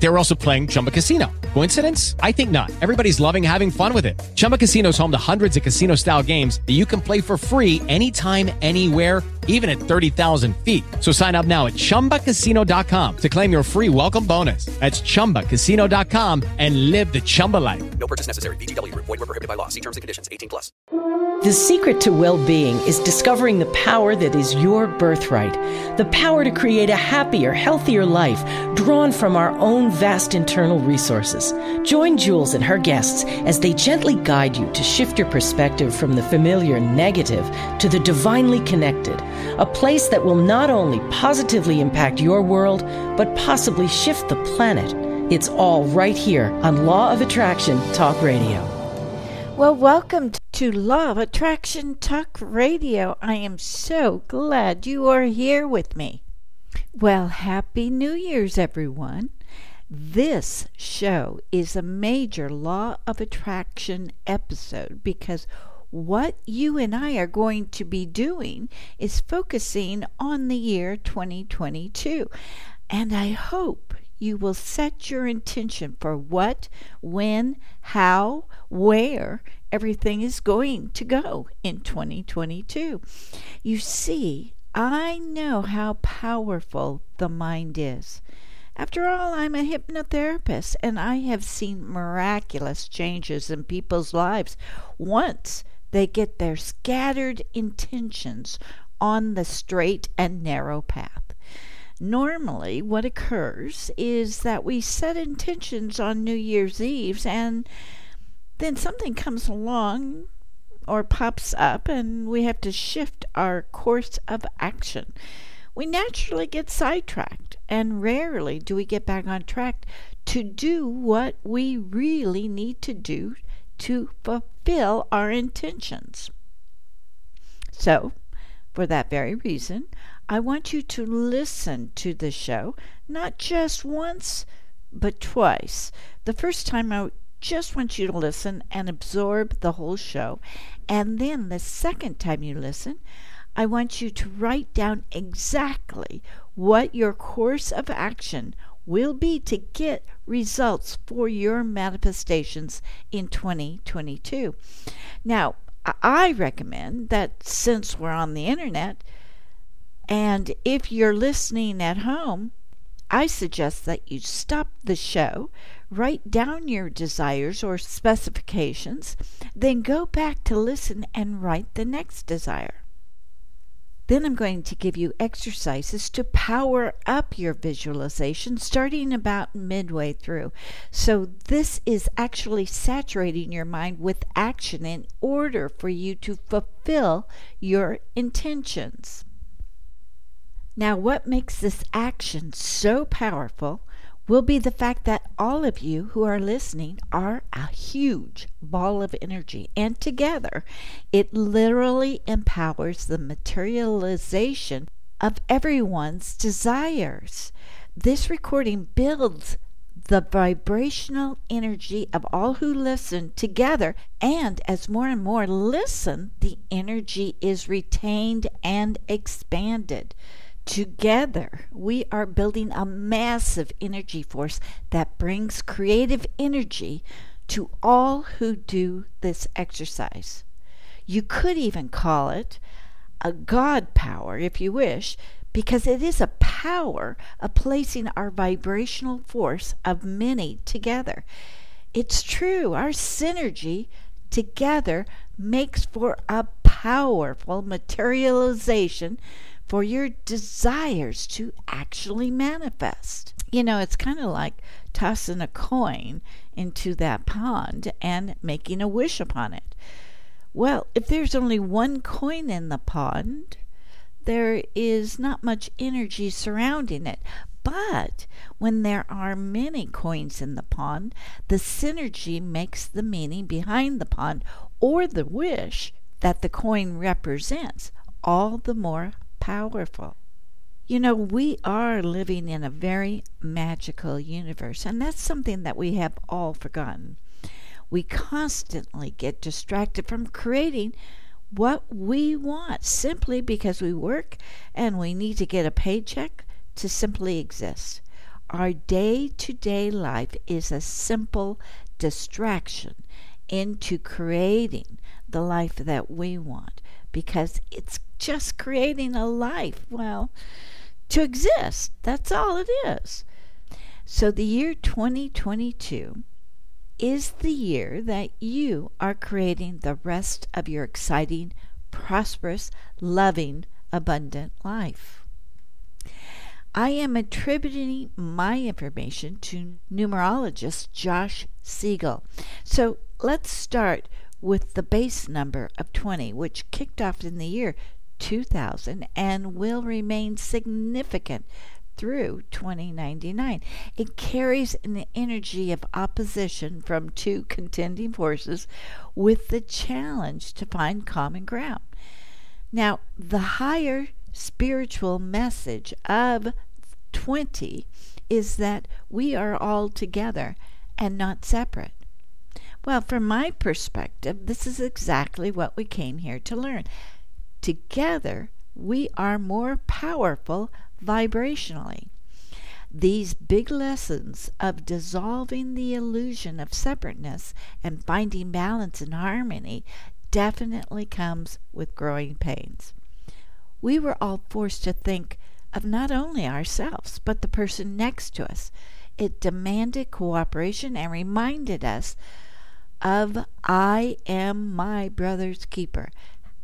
They were also playing Chumba Casino. Coincidence? I think not. Everybody's loving having fun with it. Chumba Casino is home to hundreds of casino style games that you can play for free anytime, anywhere, even at 30,000 feet. So sign up now at chumbacasino.com to claim your free welcome bonus. That's chumbacasino.com and live the Chumba life. No purchase necessary. VGW Group. Void were prohibited by law. See terms and conditions. 18 plus. The secret to well being is discovering the power that is your birthright. The power to create a happier, healthier life drawn from our own vast internal resources. Join Jules and her guests as they gently guide you to shift your perspective from the familiar negative to the divinely connected. A place that will not only positively impact your world, but possibly shift the planet. It's all right here on Law of Attraction Talk Radio. Well, welcome to Law of Attraction Talk Radio. I am so glad you are here with me. Well, Happy New Year's, everyone. This show is a major Law of Attraction episode because what you and I are going to be doing is focusing on the year 2022. And I hope you will set your intention for what, when, how, where everything is going to go in 2022. You see, I know how powerful the mind is. After all, I'm a hypnotherapist and I have seen miraculous changes in people's lives once they get their scattered intentions on the straight and narrow path. Normally, what occurs is that we set intentions on New Year's Eve and then something comes along or pops up and we have to shift our course of action. We naturally get sidetracked and rarely do we get back on track to do what we really need to do to fulfill our intentions. So, for that very reason, I want you to listen to the show, not just once, but twice. The first time I just want you to listen and absorb the whole show. And then the second time you listen, I want you to write down exactly what your course of action will be to get results for your manifestations in 2022. Now, I recommend that since we're on the internet, and if you're listening at home, I suggest that you stop the show, write down your desires or specifications, then go back to listen and write the next desire. Then I'm going to give you exercises to power up your visualization starting about midway through. So, this is actually saturating your mind with action in order for you to fulfill your intentions. Now, what makes this action so powerful will be the fact that all of you who are listening are a huge ball of energy, and together it literally empowers the materialization of everyone's desires. This recording builds the vibrational energy of all who listen together, and as more and more listen, the energy is retained and expanded. Together, we are building a massive energy force that brings creative energy to all who do this exercise. You could even call it a God power if you wish, because it is a power of placing our vibrational force of many together. It's true, our synergy together makes for a powerful materialization for your desires to actually manifest. You know, it's kind of like tossing a coin into that pond and making a wish upon it. Well, if there's only one coin in the pond, there is not much energy surrounding it. But when there are many coins in the pond, the synergy makes the meaning behind the pond or the wish that the coin represents all the more powerful. You know, we are living in a very magical universe, and that's something that we have all forgotten. We constantly get distracted from creating what we want simply because we work and we need to get a paycheck to simply exist. Our day to day life is a simple distraction into creating the life that we want because it's just creating a life, well, to exist. That's all it is. So the year 2022 is the year that you are creating the rest of your exciting, prosperous, loving, abundant life. I am attributing my information to numerologist Josh Siegel. So let's start with the base number of 20, which kicked off in the year 2000 and will remain significant through 2099. It carries an energy of opposition from two contending forces with the challenge to find common ground. Now, the higher spiritual message of 20 is that we are all together and not separate. Well, from my perspective, this is exactly what we came here to learn. Together, we are more powerful vibrationally. These big lessons of dissolving the illusion of separateness and finding balance and harmony definitely comes with growing pains. We were all forced to think of not only ourselves, but the person next to us. It demanded cooperation and reminded us of I am my brother's keeper.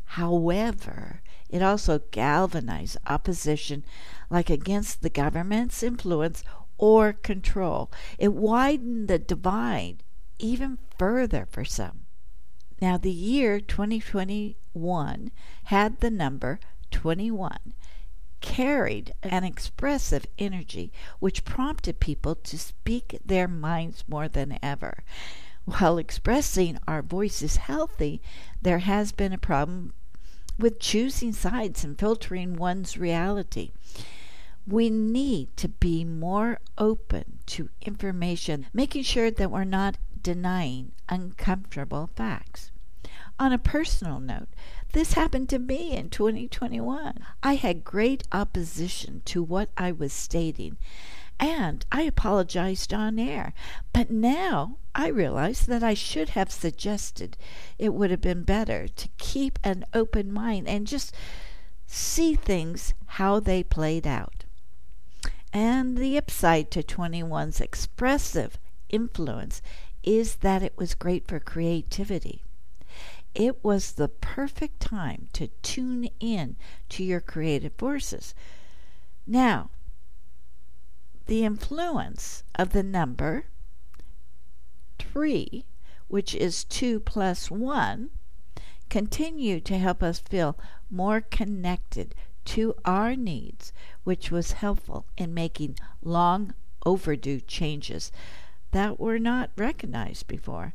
However, it also galvanized opposition, like against the government's influence or control. It widened the divide even further for some. Now, the year 2021 had the number 21, carried an expressive energy which prompted people to speak their minds more than ever. While expressing our voice is healthy, there has been a problem with choosing sides and filtering one's reality. We need to be more open to information, making sure that we're not denying uncomfortable facts. On a personal note, this happened to me in 2021. I had great opposition to what I was stating, and I apologized on air. But now I realize that I should have suggested it would have been better to keep an open mind and just see things how they played out. And the upside to 21's expressive influence is that it was great for creativity. It was the perfect time to tune in to your creative forces. Now, the influence of the number 3, which is 2 plus 1, continue to help us feel more connected to our needs, which was helpful in making long overdue changes that were not recognized before.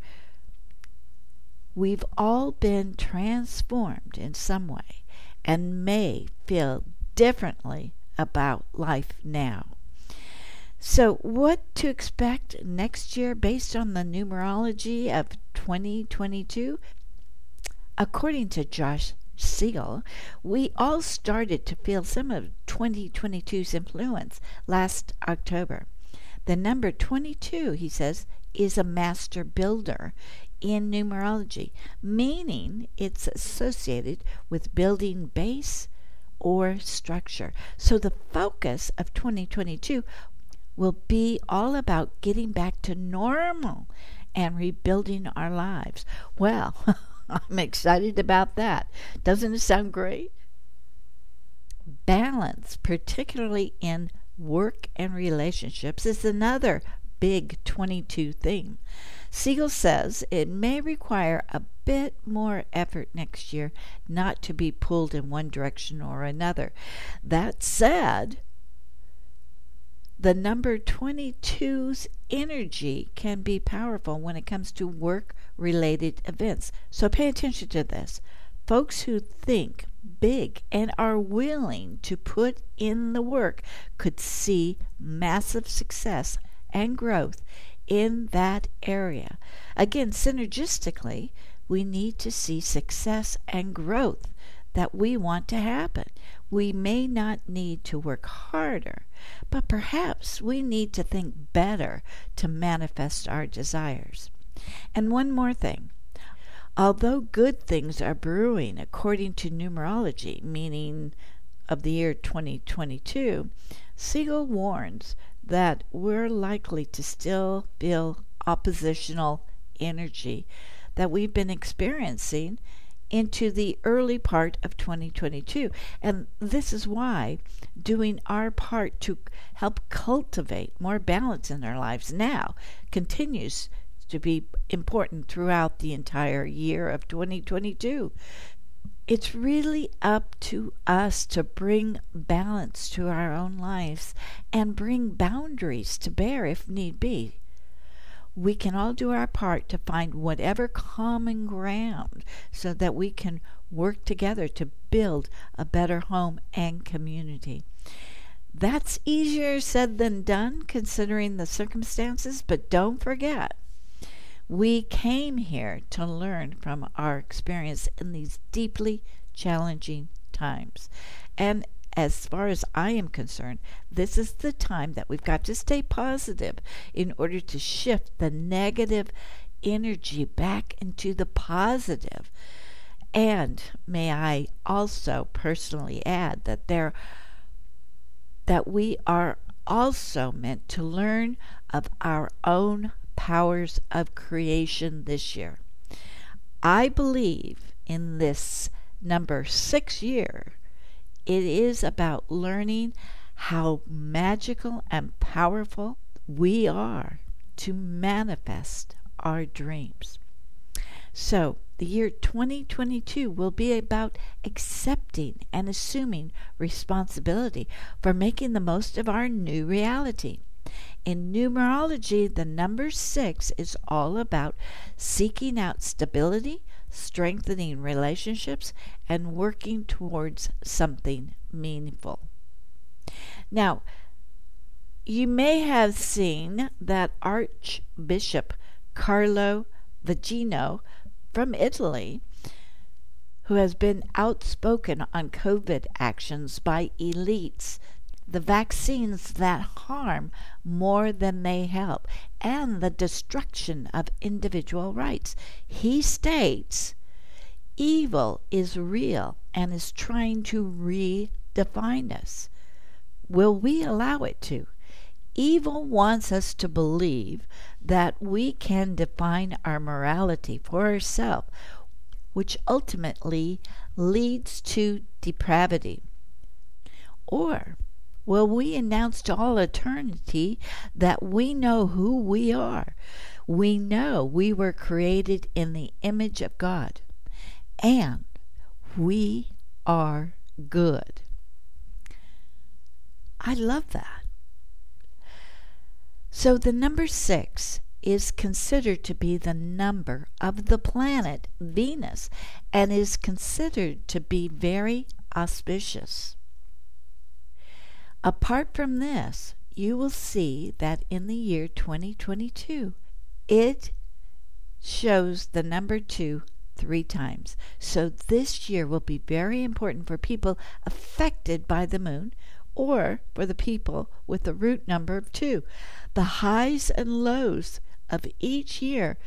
We've all been transformed in some way and may feel differently about life now. So, what to expect next year based on the numerology of 2022? According to Josh Siegel, we all started to feel some of 2022's influence last October. The number 22, he says, is a master builder in numerology, meaning it's associated with building base or structure. So the focus of 2022 will be all about getting back to normal and rebuilding our lives. Well, I'm excited about that. Doesn't it sound great? Balance, particularly in work and relationships, is another big 22 theme. Siegel says it may require a bit more effort next year not to be pulled in one direction or another. That said, the number 22's energy can be powerful when it comes to work related events. So pay attention to this. Folks who think big and are willing to put in the work could see massive success and growth in that area. Again, synergistically, we need to see success and growth that we want to happen. We may not need to work harder, but perhaps we need to think better to manifest our desires. And one more thing. Although good things are brewing according to numerology, meaning of the year 2022, Siegel warns that we're likely to still feel oppositional energy that we've been experiencing into the early part of 2022. And this is why doing our part to help cultivate more balance in our lives now continues to be important throughout the entire year of 2022. It's really up to us to bring balance to our own lives and bring boundaries to bear if need be we can all do our part to find whatever common ground so that we can work together to build a better home and community. That's easier said than done considering the circumstances, but don't forget, we came here to learn from our experience in these deeply challenging times. And as far as I am concerned, this is the time that we've got to stay positive in order to shift the negative energy back into the positive. And may I also personally add that there that we are also meant to learn of our own powers of creation this year. I believe in this number 6 year it is about learning how magical and powerful we are to manifest our dreams. So, the year 2022 will be about accepting and assuming responsibility for making the most of our new reality. In numerology, the number six is all about seeking out stability, strengthening relationships, and working towards something meaningful. Now, you may have seen that Archbishop Carlo Vigano from Italy, who has been outspoken on COVID actions by elites the vaccines that harm more than they help, and the destruction of individual rights. He states evil is real and is trying to redefine us. Will we allow it to? Evil wants us to believe that we can define our morality for ourselves, which ultimately leads to depravity. Or Will we announce to all eternity that we know who we are? We know we were created in the image of God, and we are good. I love that. So the number six is considered to be the number of the planet Venus and is considered to be very auspicious. Apart from this, you will see that in the year 2022, it shows the number 2 three times. So this year will be very important for people affected by the moon or for the people with the root number of 2. The highs and lows of each year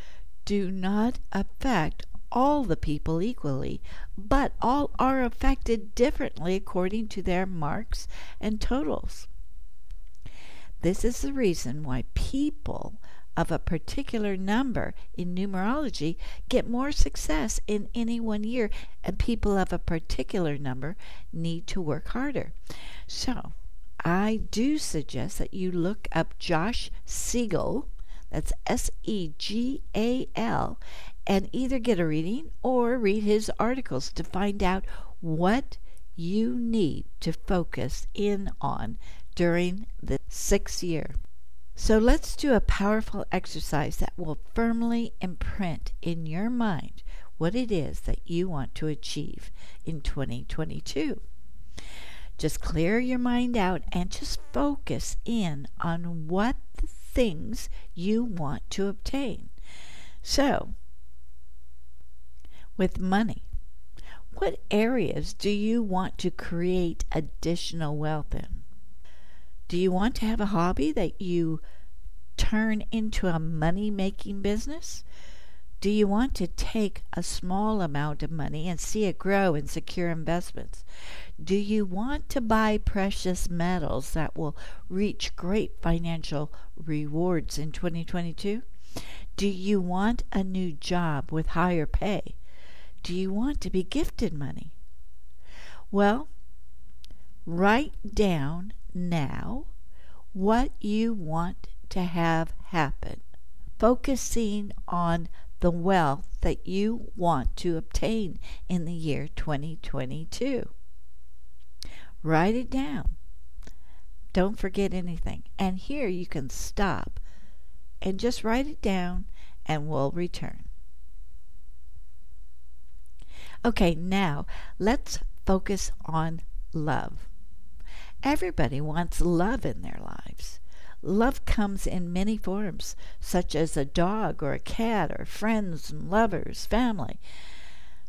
do not affect all the people equally, but all are affected differently according to their marks and totals. This is the reason why people of a particular number in numerology get more success in any one year, and people of a particular number need to work harder. So, I do suggest that you look up Josh Siegel, that's S E G A L, and either get a reading or read his articles to find out what you need to focus in on during the sixth year. So let's do a powerful exercise that will firmly imprint in your mind what it is that you want to achieve in 2022. Just clear your mind out and just focus in on what the things you want to obtain. So, with money, what areas do you want to create additional wealth in? Do you want to have a hobby that you turn into a money making business? Do you want to take a small amount of money and see it grow in secure investments? Do you want to buy precious metals that will reach great financial rewards in 2022? Do you want a new job with higher pay? Do you want to be gifted money? Well, write down now what you want to have happen, focusing on the wealth that you want to obtain in the year 2022. Write it down. Don't forget anything. And here you can stop and just write it down and we'll return. Okay, now let's focus on love. Everybody wants love in their lives. Love comes in many forms, such as a dog or a cat or friends and lovers, family.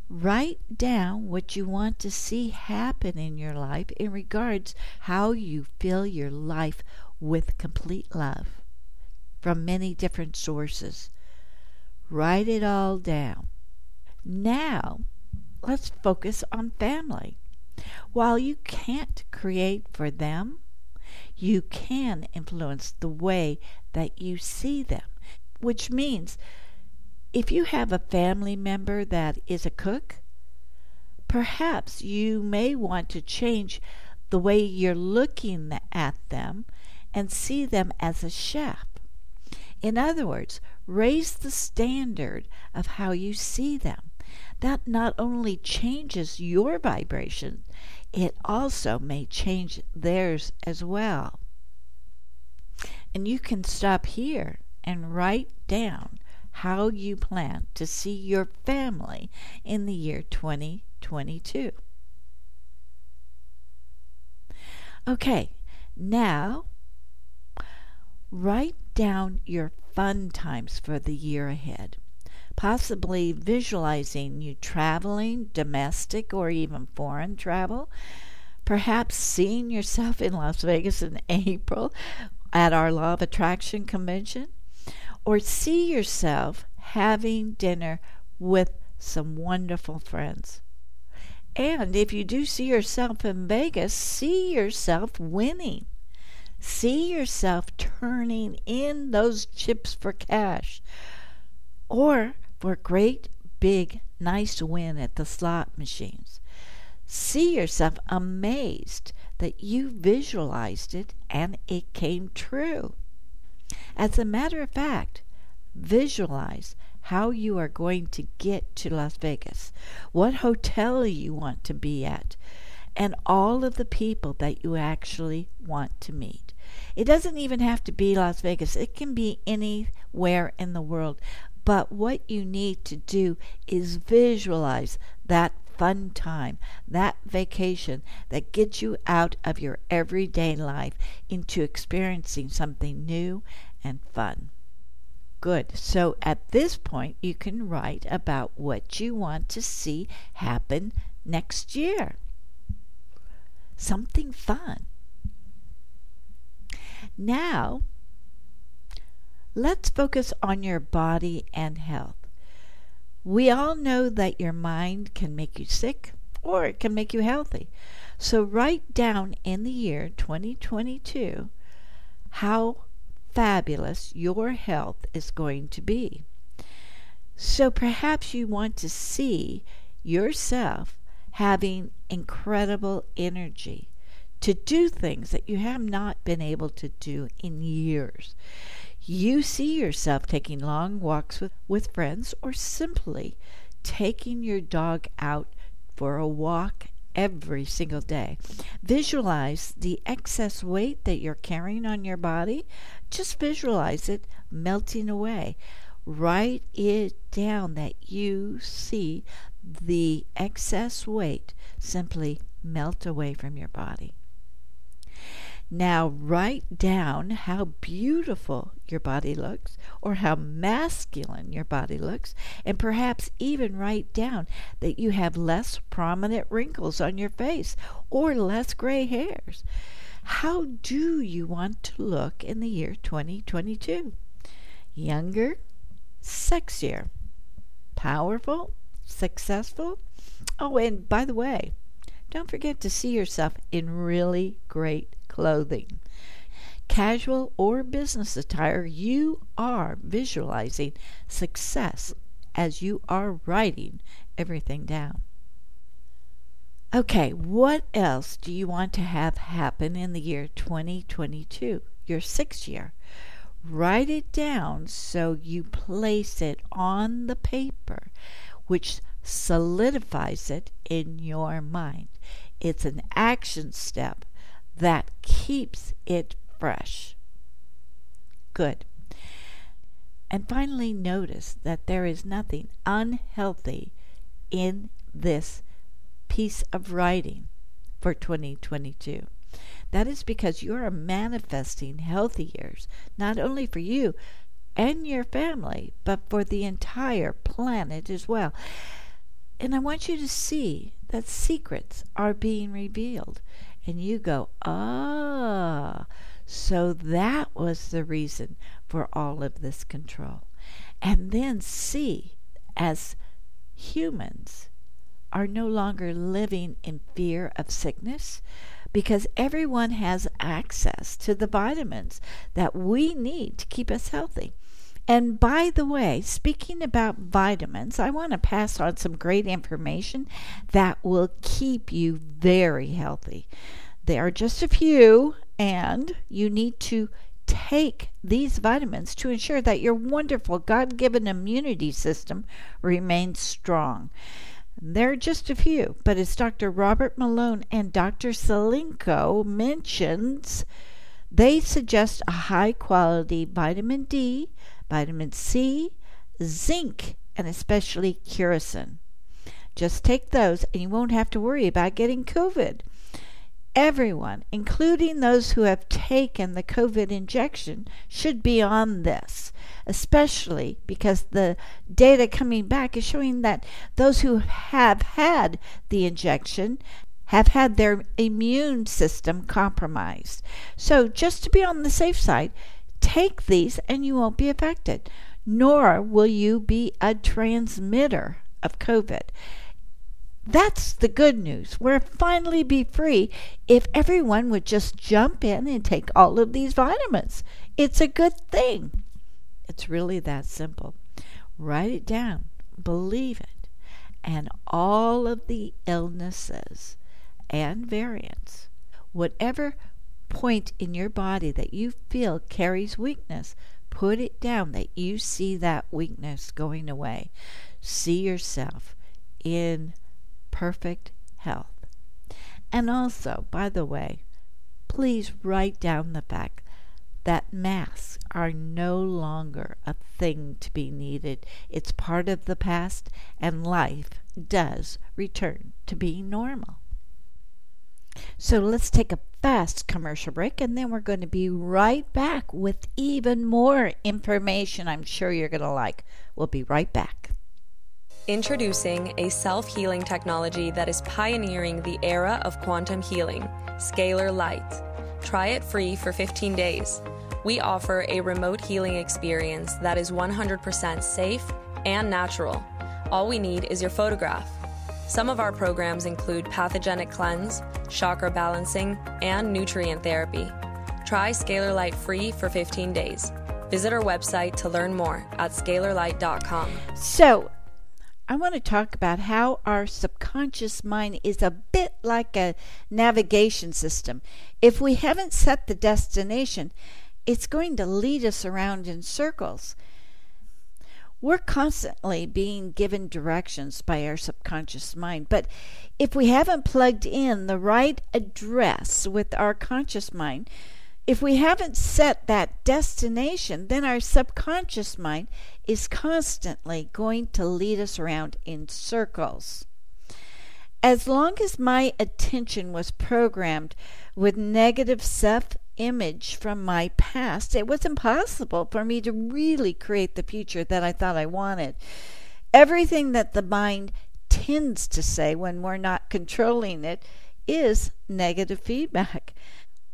Write down what you want to see happen in your life in regards how you fill your life with complete love from many different sources. Write it all down. Now, let's focus on family. While you can't create for them, you can influence the way that you see them, which means if you have a family member that is a cook, perhaps you may want to change the way you're looking at them and see them as a chef. In other words, raise the standard of how you see them. That not only changes your vibration, it also may change theirs as well. And you can stop here and write down how you plan to see your family in the year 2022. Okay, now write down your fun times for the year ahead possibly visualizing you traveling, domestic or even foreign travel, perhaps seeing yourself in Las Vegas in April at our Law of Attraction convention, or see yourself having dinner with some wonderful friends. And if you do see yourself in Vegas, see yourself winning. See yourself turning in those chips for cash. Or for a great, big, nice win at the slot machines. See yourself amazed that you visualized it and it came true. As a matter of fact, visualize how you are going to get to Las Vegas, what hotel you want to be at, and all of the people that you actually want to meet. It doesn't even have to be Las Vegas, it can be anywhere in the world. But what you need to do is visualize that fun time, that vacation that gets you out of your everyday life into experiencing something new and fun. Good. So at this point, you can write about what you want to see happen next year. Something fun. Now, Let's focus on your body and health. We all know that your mind can make you sick or it can make you healthy. So write down in the year 2022 how fabulous your health is going to be. So perhaps you want to see yourself having incredible energy to do things that you have not been able to do in years you see yourself taking long walks with, with friends or simply taking your dog out for a walk every single day. Visualize the excess weight that you're carrying on your body. Just visualize it melting away. Write it down that you see the excess weight simply melt away from your body. Now write down how beautiful your body looks or how masculine your body looks, and perhaps even write down that you have less prominent wrinkles on your face or less gray hairs. How do you want to look in the year 2022? Younger, sexier, powerful, successful? Oh, and by the way, don't forget to see yourself in really great clothing. Casual or business attire, you are visualizing success as you are writing everything down. Okay, what else do you want to have happen in the year 2022, your sixth year? Write it down so you place it on the paper, which solidifies it in your mind. It's an action step that keeps it fresh. Good. And finally, notice that there is nothing unhealthy in this piece of writing for 2022. That is because you are manifesting healthy years, not only for you and your family, but for the entire planet as well. And I want you to see that secrets are being revealed and you go, ah, so that was the reason for all of this control. And then see, as humans are no longer living in fear of sickness, because everyone has access to the vitamins that we need to keep us healthy. And by the way, speaking about vitamins, I want to pass on some great information that will keep you very healthy. There are just a few, and you need to take these vitamins to ensure that your wonderful God given immunity system remains strong. There are just a few, but as Dr. Robert Malone and Dr. Zelenko mentions, they suggest a high quality vitamin D, vitamin C, zinc, and especially quercetin. Just take those and you won't have to worry about getting COVID. Everyone, including those who have taken the COVID injection, should be on this, especially because the data coming back is showing that those who have had the injection have had their immune system compromised. So, just to be on the safe side, take these and you won't be affected, nor will you be a transmitter of COVID. That's the good news. We'll finally be free if everyone would just jump in and take all of these vitamins. It's a good thing. It's really that simple. Write it down, believe it, and all of the illnesses and variants, whatever point in your body that you feel carries weakness, put it down that you see that weakness going away. See yourself in perfect health. And also, by the way, please write down the fact that masks are no longer a thing to be needed. It's part of the past, and life does return to being normal. So let's take a fast commercial break and then we're going to be right back with even more information I'm sure you're going to like. We'll be right back. Introducing a self healing technology that is pioneering the era of quantum healing, Scalar Light. Try it free for 15 days. We offer a remote healing experience that is 100% safe and natural. All we need is your photograph. Some of our programs include pathogenic cleanse, chakra balancing, and nutrient therapy. Try Scalar Light free for 15 days. Visit our website to learn more at scalarlight.com. So, I want to talk about how our subconscious mind is a bit like a navigation system. If we haven't set the destination, it's going to lead us around in circles. We're constantly being given directions by our subconscious mind, but if we haven't plugged in the right address with our conscious mind, if we haven't set that destination, then our subconscious mind is constantly going to lead us around in circles. As long as my attention was programmed with negative self image from my past, it was impossible for me to really create the future that I thought I wanted. Everything that the mind tends to say when we're not controlling it is negative feedback.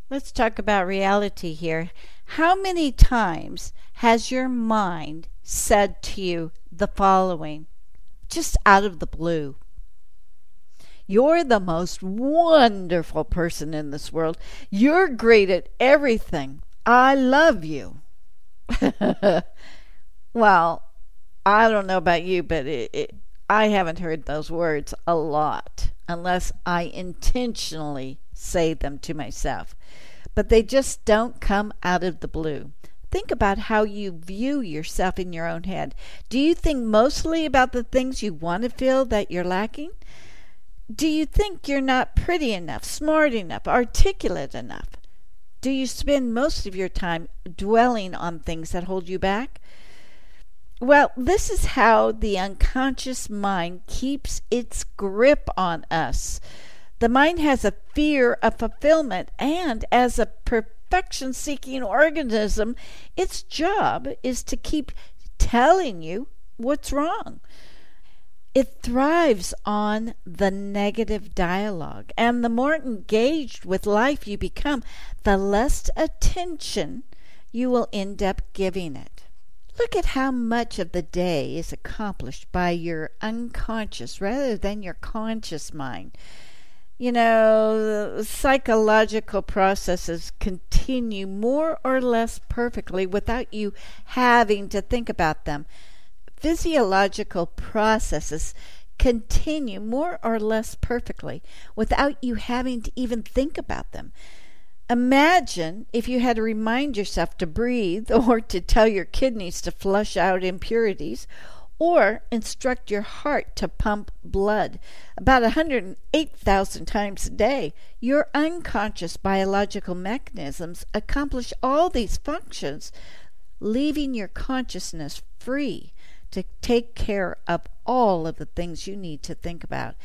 Let's talk about reality here. How many times has your mind said to you the following, just out of the blue? You're the most wonderful person in this world. You're great at everything. I love you. well, I don't know about you, but it, it, I haven't heard those words a lot unless I intentionally say them to myself. But they just don't come out of the blue. Think about how you view yourself in your own head. Do you think mostly about the things you want to feel that you're lacking? Do you think you're not pretty enough, smart enough, articulate enough? Do you spend most of your time dwelling on things that hold you back? Well, this is how the unconscious mind keeps its grip on us. The mind has a fear of fulfillment, and as a perfection seeking organism, its job is to keep telling you what's wrong. It thrives on the negative dialogue, and the more engaged with life you become, the less attention you will end up giving it. Look at how much of the day is accomplished by your unconscious rather than your conscious mind. You know, psychological processes continue more or less perfectly without you having to think about them physiological processes continue more or less perfectly without you having to even think about them. Imagine if you had to remind yourself to breathe or to tell your kidneys to flush out impurities or instruct your heart to pump blood about 108,000 times a day. Your unconscious biological mechanisms accomplish all these functions, leaving your consciousness free to take care of all of the things you need to think about.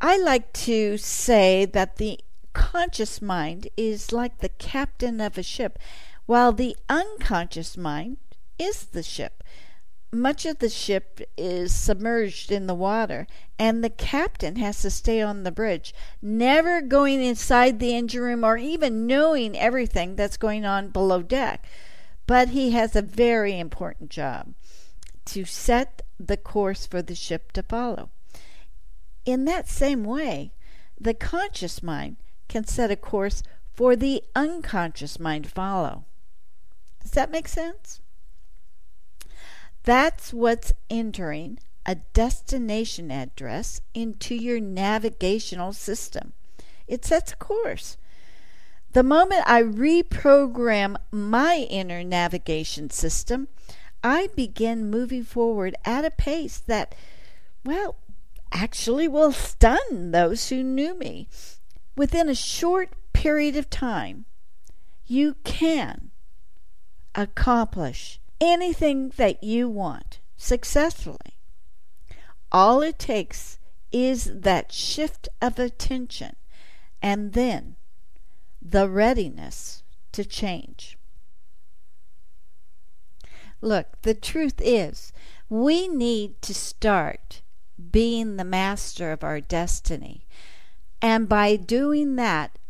I like to say that the conscious mind is like the captain of a ship, while the unconscious mind is the ship. Much of the ship is submerged in the water, and the captain has to stay on the bridge, never going inside the engine room or even knowing everything that's going on below deck. But he has a very important job to set the course for the ship to follow. In that same way, the conscious mind can set a course for the unconscious mind to follow. Does that make sense? That's what's entering a destination address into your navigational system. It sets a course. The moment I reprogram my inner navigation system, I begin moving forward at a pace that, well, actually will stun those who knew me. Within a short period of time, you can accomplish anything that you want successfully. All it takes is that shift of attention and then the readiness to change. Look, the truth is, we need to start being the master of our destiny. And by doing that,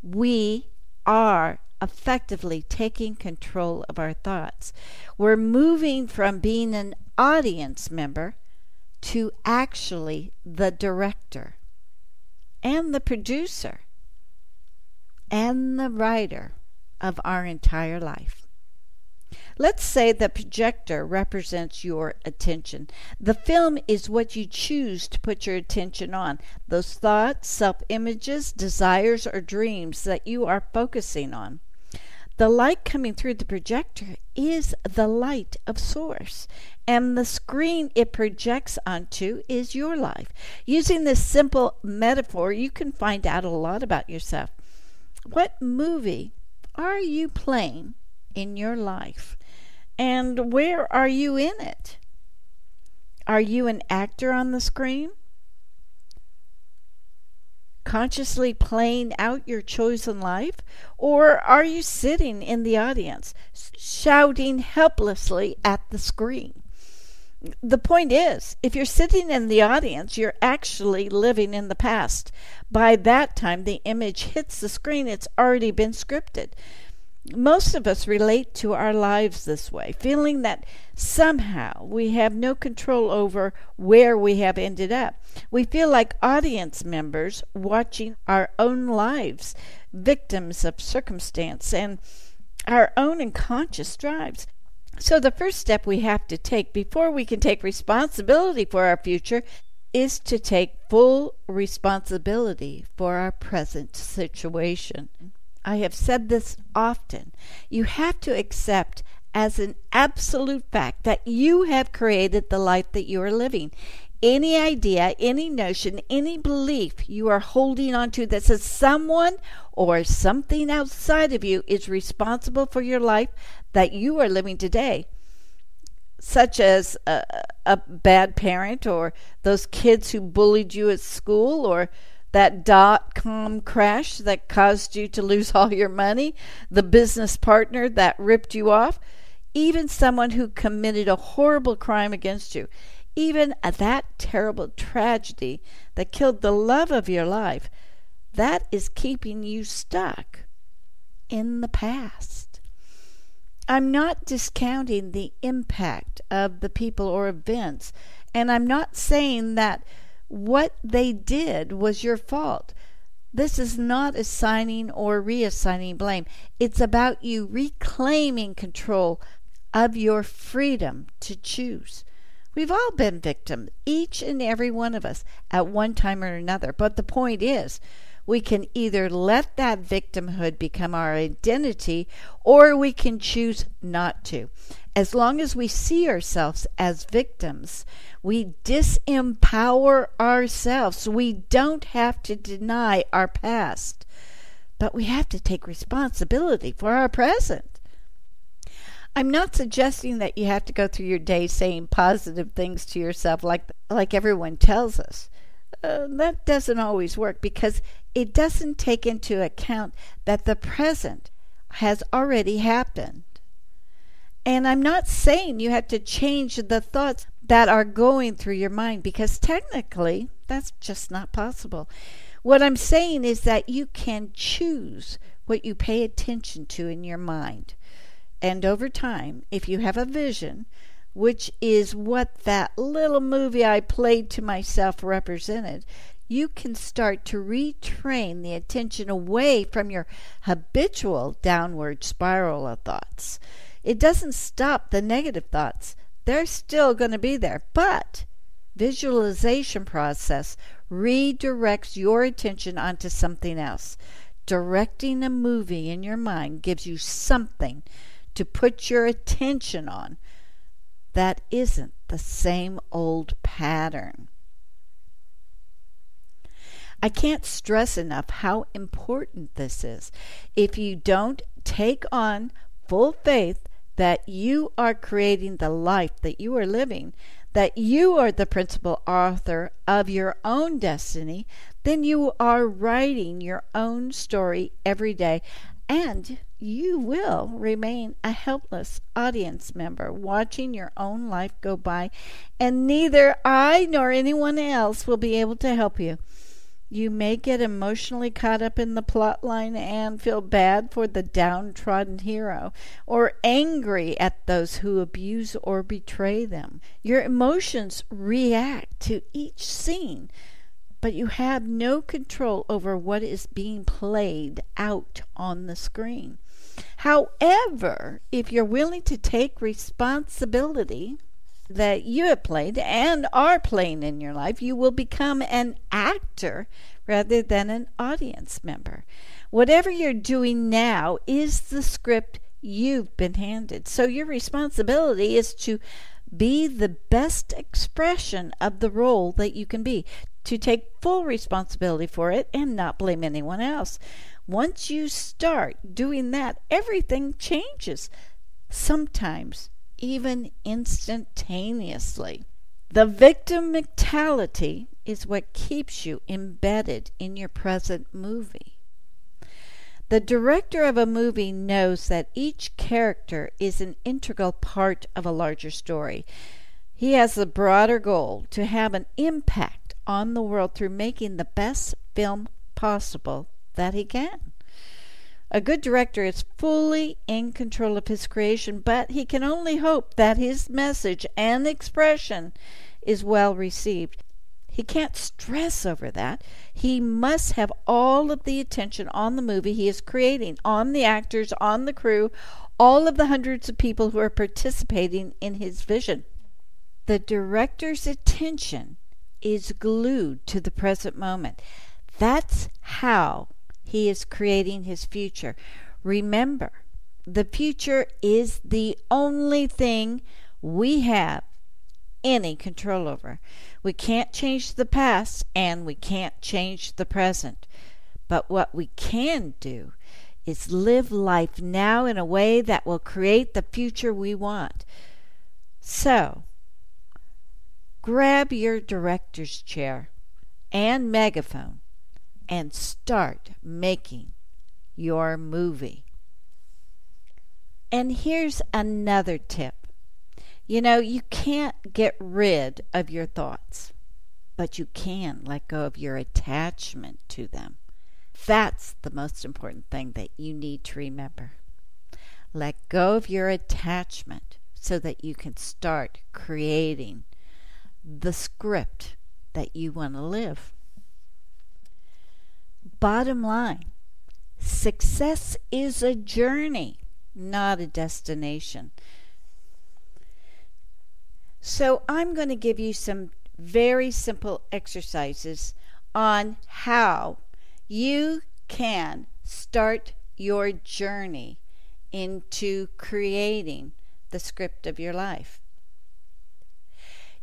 we are effectively taking control of our thoughts. We're moving from being an audience member to actually the director and the producer and the writer of our entire life. Let's say the projector represents your attention. The film is what you choose to put your attention on. Those thoughts, self images, desires, or dreams that you are focusing on. The light coming through the projector is the light of Source, and the screen it projects onto is your life. Using this simple metaphor, you can find out a lot about yourself. What movie are you playing in your life? And where are you in it? Are you an actor on the screen? consciously playing out your chosen life? Or are you sitting in the audience, shouting helplessly at the screen? The point is, if you're sitting in the audience, you're actually living in the past. By that time the image hits the screen, it's already been scripted. Most of us relate to our lives this way, feeling that somehow we have no control over where we have ended up. We feel like audience members watching our own lives, victims of circumstance and our own unconscious drives. So, the first step we have to take before we can take responsibility for our future is to take full responsibility for our present situation. I have said this often. You have to accept as an absolute fact that you have created the life that you are living. Any idea, any notion, any belief you are holding on to that says someone or something outside of you is responsible for your life that you are living today, such as a, a bad parent or those kids who bullied you at school or that dot com crash that caused you to lose all your money, the business partner that ripped you off, even someone who committed a horrible crime against you, even that terrible tragedy that killed the love of your life, that is keeping you stuck in the past. I'm not discounting the impact of the people or events, and I'm not saying that what they did was your fault. This is not assigning or reassigning blame. It's about you reclaiming control of your freedom to choose. We've all been victims, each and every one of us, at one time or another. But the point is, we can either let that victimhood become our identity or we can choose not to. As long as we see ourselves as victims, we disempower ourselves. We don't have to deny our past, but we have to take responsibility for our present. I'm not suggesting that you have to go through your day saying positive things to yourself like like everyone tells us. Uh, that doesn't always work because it doesn't take into account that the present has already happened. And I'm not saying you have to change the thoughts that are going through your mind because technically that's just not possible. What I'm saying is that you can choose what you pay attention to in your mind. And over time, if you have a vision, which is what that little movie I played to myself represented, you can start to retrain the attention away from your habitual downward spiral of thoughts. It doesn't stop the negative thoughts, they're still going to be there, but visualization process redirects your attention onto something else. Directing a movie in your mind gives you something to put your attention on that isn't the same old pattern. I can't stress enough how important this is. If you don't take on full faith that you are creating the life that you are living, that you are the principal author of your own destiny, then you are writing your own story every day and you will remain a helpless audience member watching your own life go by, and neither I nor anyone else will be able to help you. You may get emotionally caught up in the plot line and feel bad for the downtrodden hero, or angry at those who abuse or betray them. Your emotions react to each scene but you have no control over what is being played out on the screen. However, if you're willing to take responsibility that you have played and are playing in your life, you will become an actor rather than an audience member. Whatever you're doing now is the script you've been handed. So your responsibility is to be the best expression of the role that you can be, to take full responsibility for it and not blame anyone else. Once you start doing that, everything changes, sometimes even instantaneously. The victim mentality is what keeps you embedded in your present movie. The director of a movie knows that each character is an integral part of a larger story. He has the broader goal to have an impact on the world through making the best film possible that he can. A good director is fully in control of his creation, but he can only hope that his message and expression is well received. He can't stress over that. He must have all of the attention on the movie he is creating, on the actors, on the crew, all of the hundreds of people who are participating in his vision. The director's attention is glued to the present moment. That's how he is creating his future. Remember, the future is the only thing we have any control over. We can't change the past and we can't change the present. But what we can do is live life now in a way that will create the future we want. So, grab your director's chair and megaphone and start making your movie. And here's another tip you know, you can't get rid of your thoughts, but you can let go of your attachment to them. That's the most important thing that you need to remember. Let go of your attachment so that you can start creating the script that you want to live. Bottom line success is a journey, not a destination. So, I'm going to give you some very simple exercises on how you can start your journey into creating the script of your life.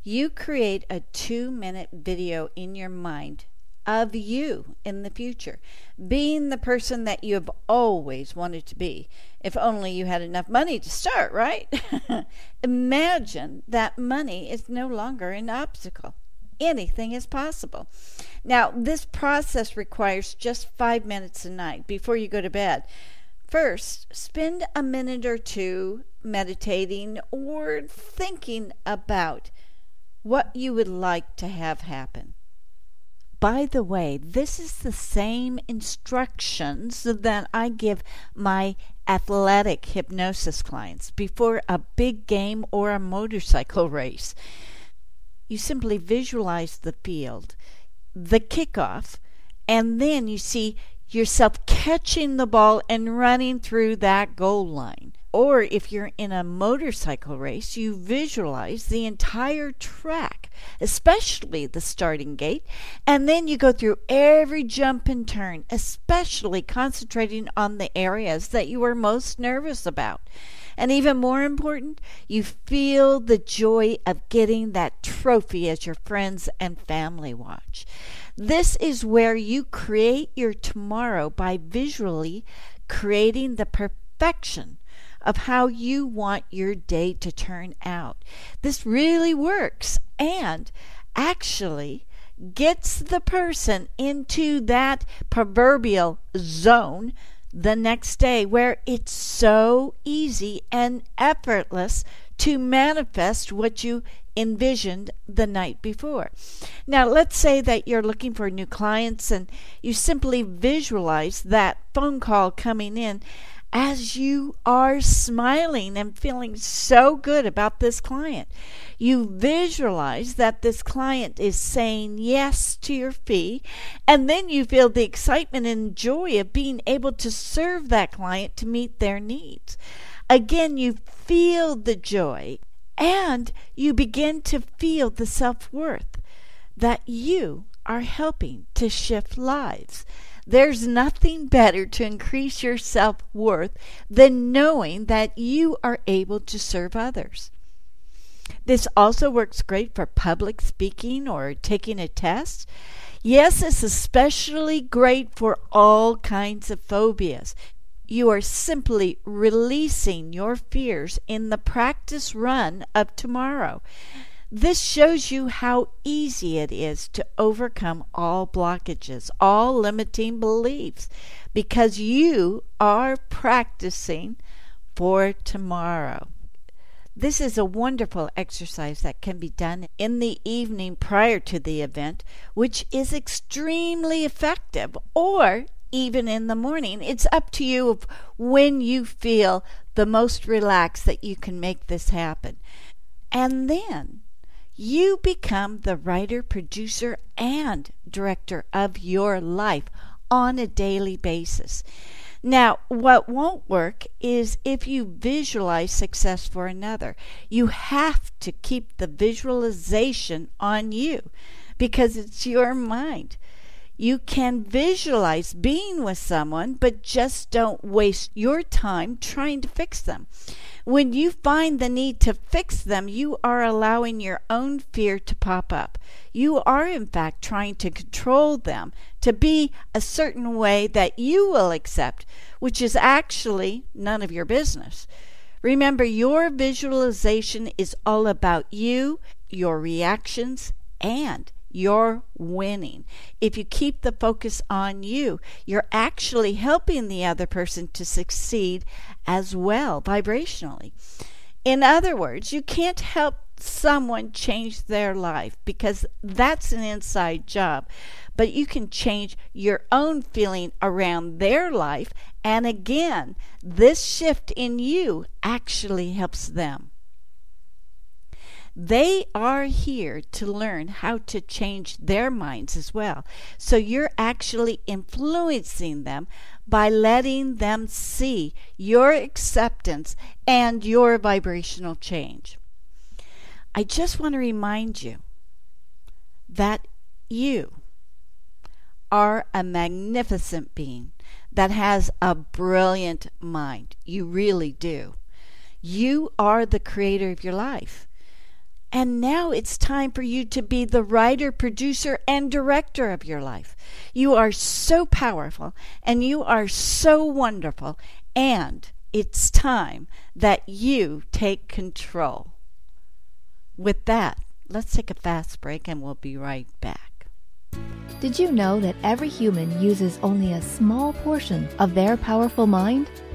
You create a two minute video in your mind of you in the future, being the person that you have always wanted to be. If only you had enough money to start, right? Imagine that money is no longer an obstacle. Anything is possible. Now, this process requires just five minutes a night before you go to bed. First, spend a minute or two meditating or thinking about what you would like to have happen. By the way, this is the same instructions that I give my athletic hypnosis clients before a big game or a motorcycle race. You simply visualize the field, the kickoff, and then you see yourself catching the ball and running through that goal line. Or if you're in a motorcycle race, you visualize the entire track, especially the starting gate, and then you go through every jump and turn, especially concentrating on the areas that you are most nervous about. And even more important, you feel the joy of getting that trophy as your friends and family watch. This is where you create your tomorrow by visually creating the perfection of how you want your day to turn out. This really works and actually gets the person into that proverbial zone the next day where it's so easy and effortless to manifest what you envisioned the night before. Now, let's say that you're looking for new clients and you simply visualize that phone call coming in as you are smiling and feeling so good about this client. You visualize that this client is saying yes to your fee, and then you feel the excitement and joy of being able to serve that client to meet their needs. Again, you feel the joy and you begin to feel the self worth that you are helping to shift lives. There's nothing better to increase your self worth than knowing that you are able to serve others. This also works great for public speaking or taking a test. Yes, it's especially great for all kinds of phobias. You are simply releasing your fears in the practice run of tomorrow. This shows you how easy it is to overcome all blockages, all limiting beliefs, because you are practicing for tomorrow. This is a wonderful exercise that can be done in the evening prior to the event, which is extremely effective, or even in the morning. It's up to you of when you feel the most relaxed that you can make this happen. And then you become the writer, producer, and director of your life on a daily basis. Now, what won't work is if you visualize success for another. You have to keep the visualization on you because it's your mind. You can visualize being with someone, but just don't waste your time trying to fix them. When you find the need to fix them, you are allowing your own fear to pop up. You are, in fact, trying to control them to be a certain way that you will accept, which is actually none of your business. Remember, your visualization is all about you, your reactions, and you're winning. If you keep the focus on you, you're actually helping the other person to succeed as well vibrationally. In other words, you can't help someone change their life because that's an inside job. But you can change your own feeling around their life. And again, this shift in you actually helps them. They are here to learn how to change their minds as well. So you're actually influencing them by letting them see your acceptance and your vibrational change. I just want to remind you that you are a magnificent being that has a brilliant mind. You really do. You are the creator of your life. And now it's time for you to be the writer, producer, and director of your life. You are so powerful and you are so wonderful, and it's time that you take control. With that, let's take a fast break and we'll be right back. Did you know that every human uses only a small portion of their powerful mind?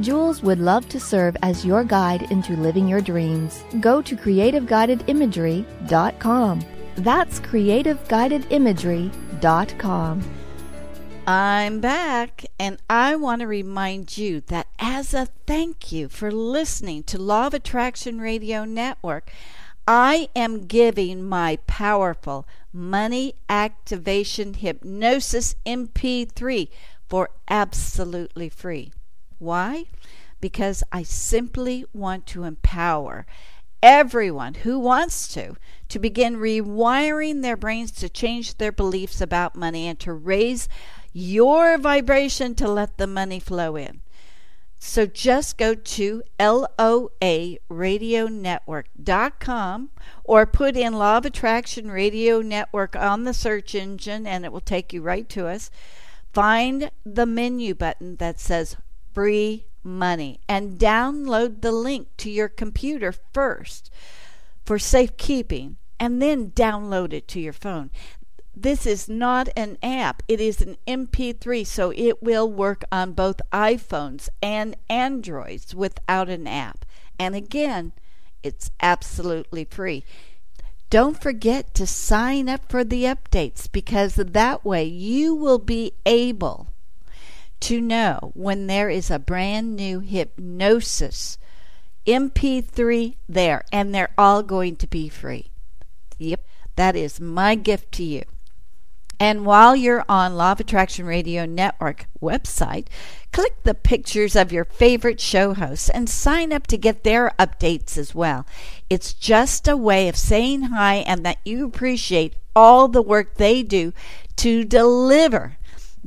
Jules would love to serve as your guide into living your dreams. Go to creativeguidedimagery.com. That's creativeguidedimagery.com. I'm back, and I want to remind you that as a thank you for listening to Law of Attraction Radio Network, I am giving my powerful money activation hypnosis MP3 for absolutely free. Why? Because I simply want to empower everyone who wants to to begin rewiring their brains to change their beliefs about money and to raise your vibration to let the money flow in. So just go to LOARadionetwork.com or put in Law of Attraction Radio Network on the search engine and it will take you right to us. Find the menu button that says free money and download the link to your computer first for safekeeping and then download it to your phone. This is not an app, it is an MP3, so it will work on both iPhones and Androids without an app. And again, it's absolutely free. Don't forget to sign up for the updates because that way you will be able to know when there is a brand new hypnosis MP3 there, and they're all going to be free. Yep, that is my gift to you. And while you're on Law of Attraction Radio Network website, click the pictures of your favorite show hosts and sign up to get their updates as well. It's just a way of saying hi and that you appreciate all the work they do to deliver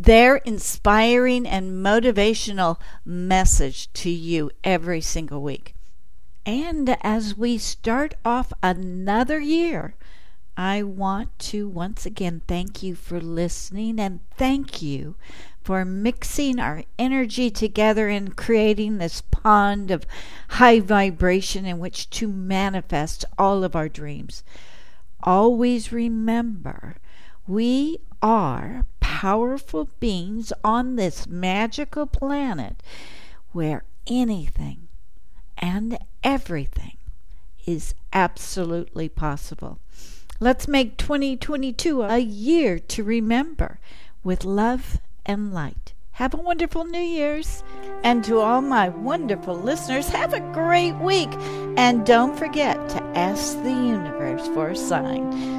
their inspiring and motivational message to you every single week. And as we start off another year, I want to once again thank you for listening and thank you for mixing our energy together and creating this pond of high vibration in which to manifest all of our dreams. Always remember, we are powerful beings on this magical planet where anything and everything is absolutely possible. Let's make 2022 a year to remember with love and light. Have a wonderful New Year's. And to all my wonderful listeners, have a great week. And don't forget to ask the universe for a sign.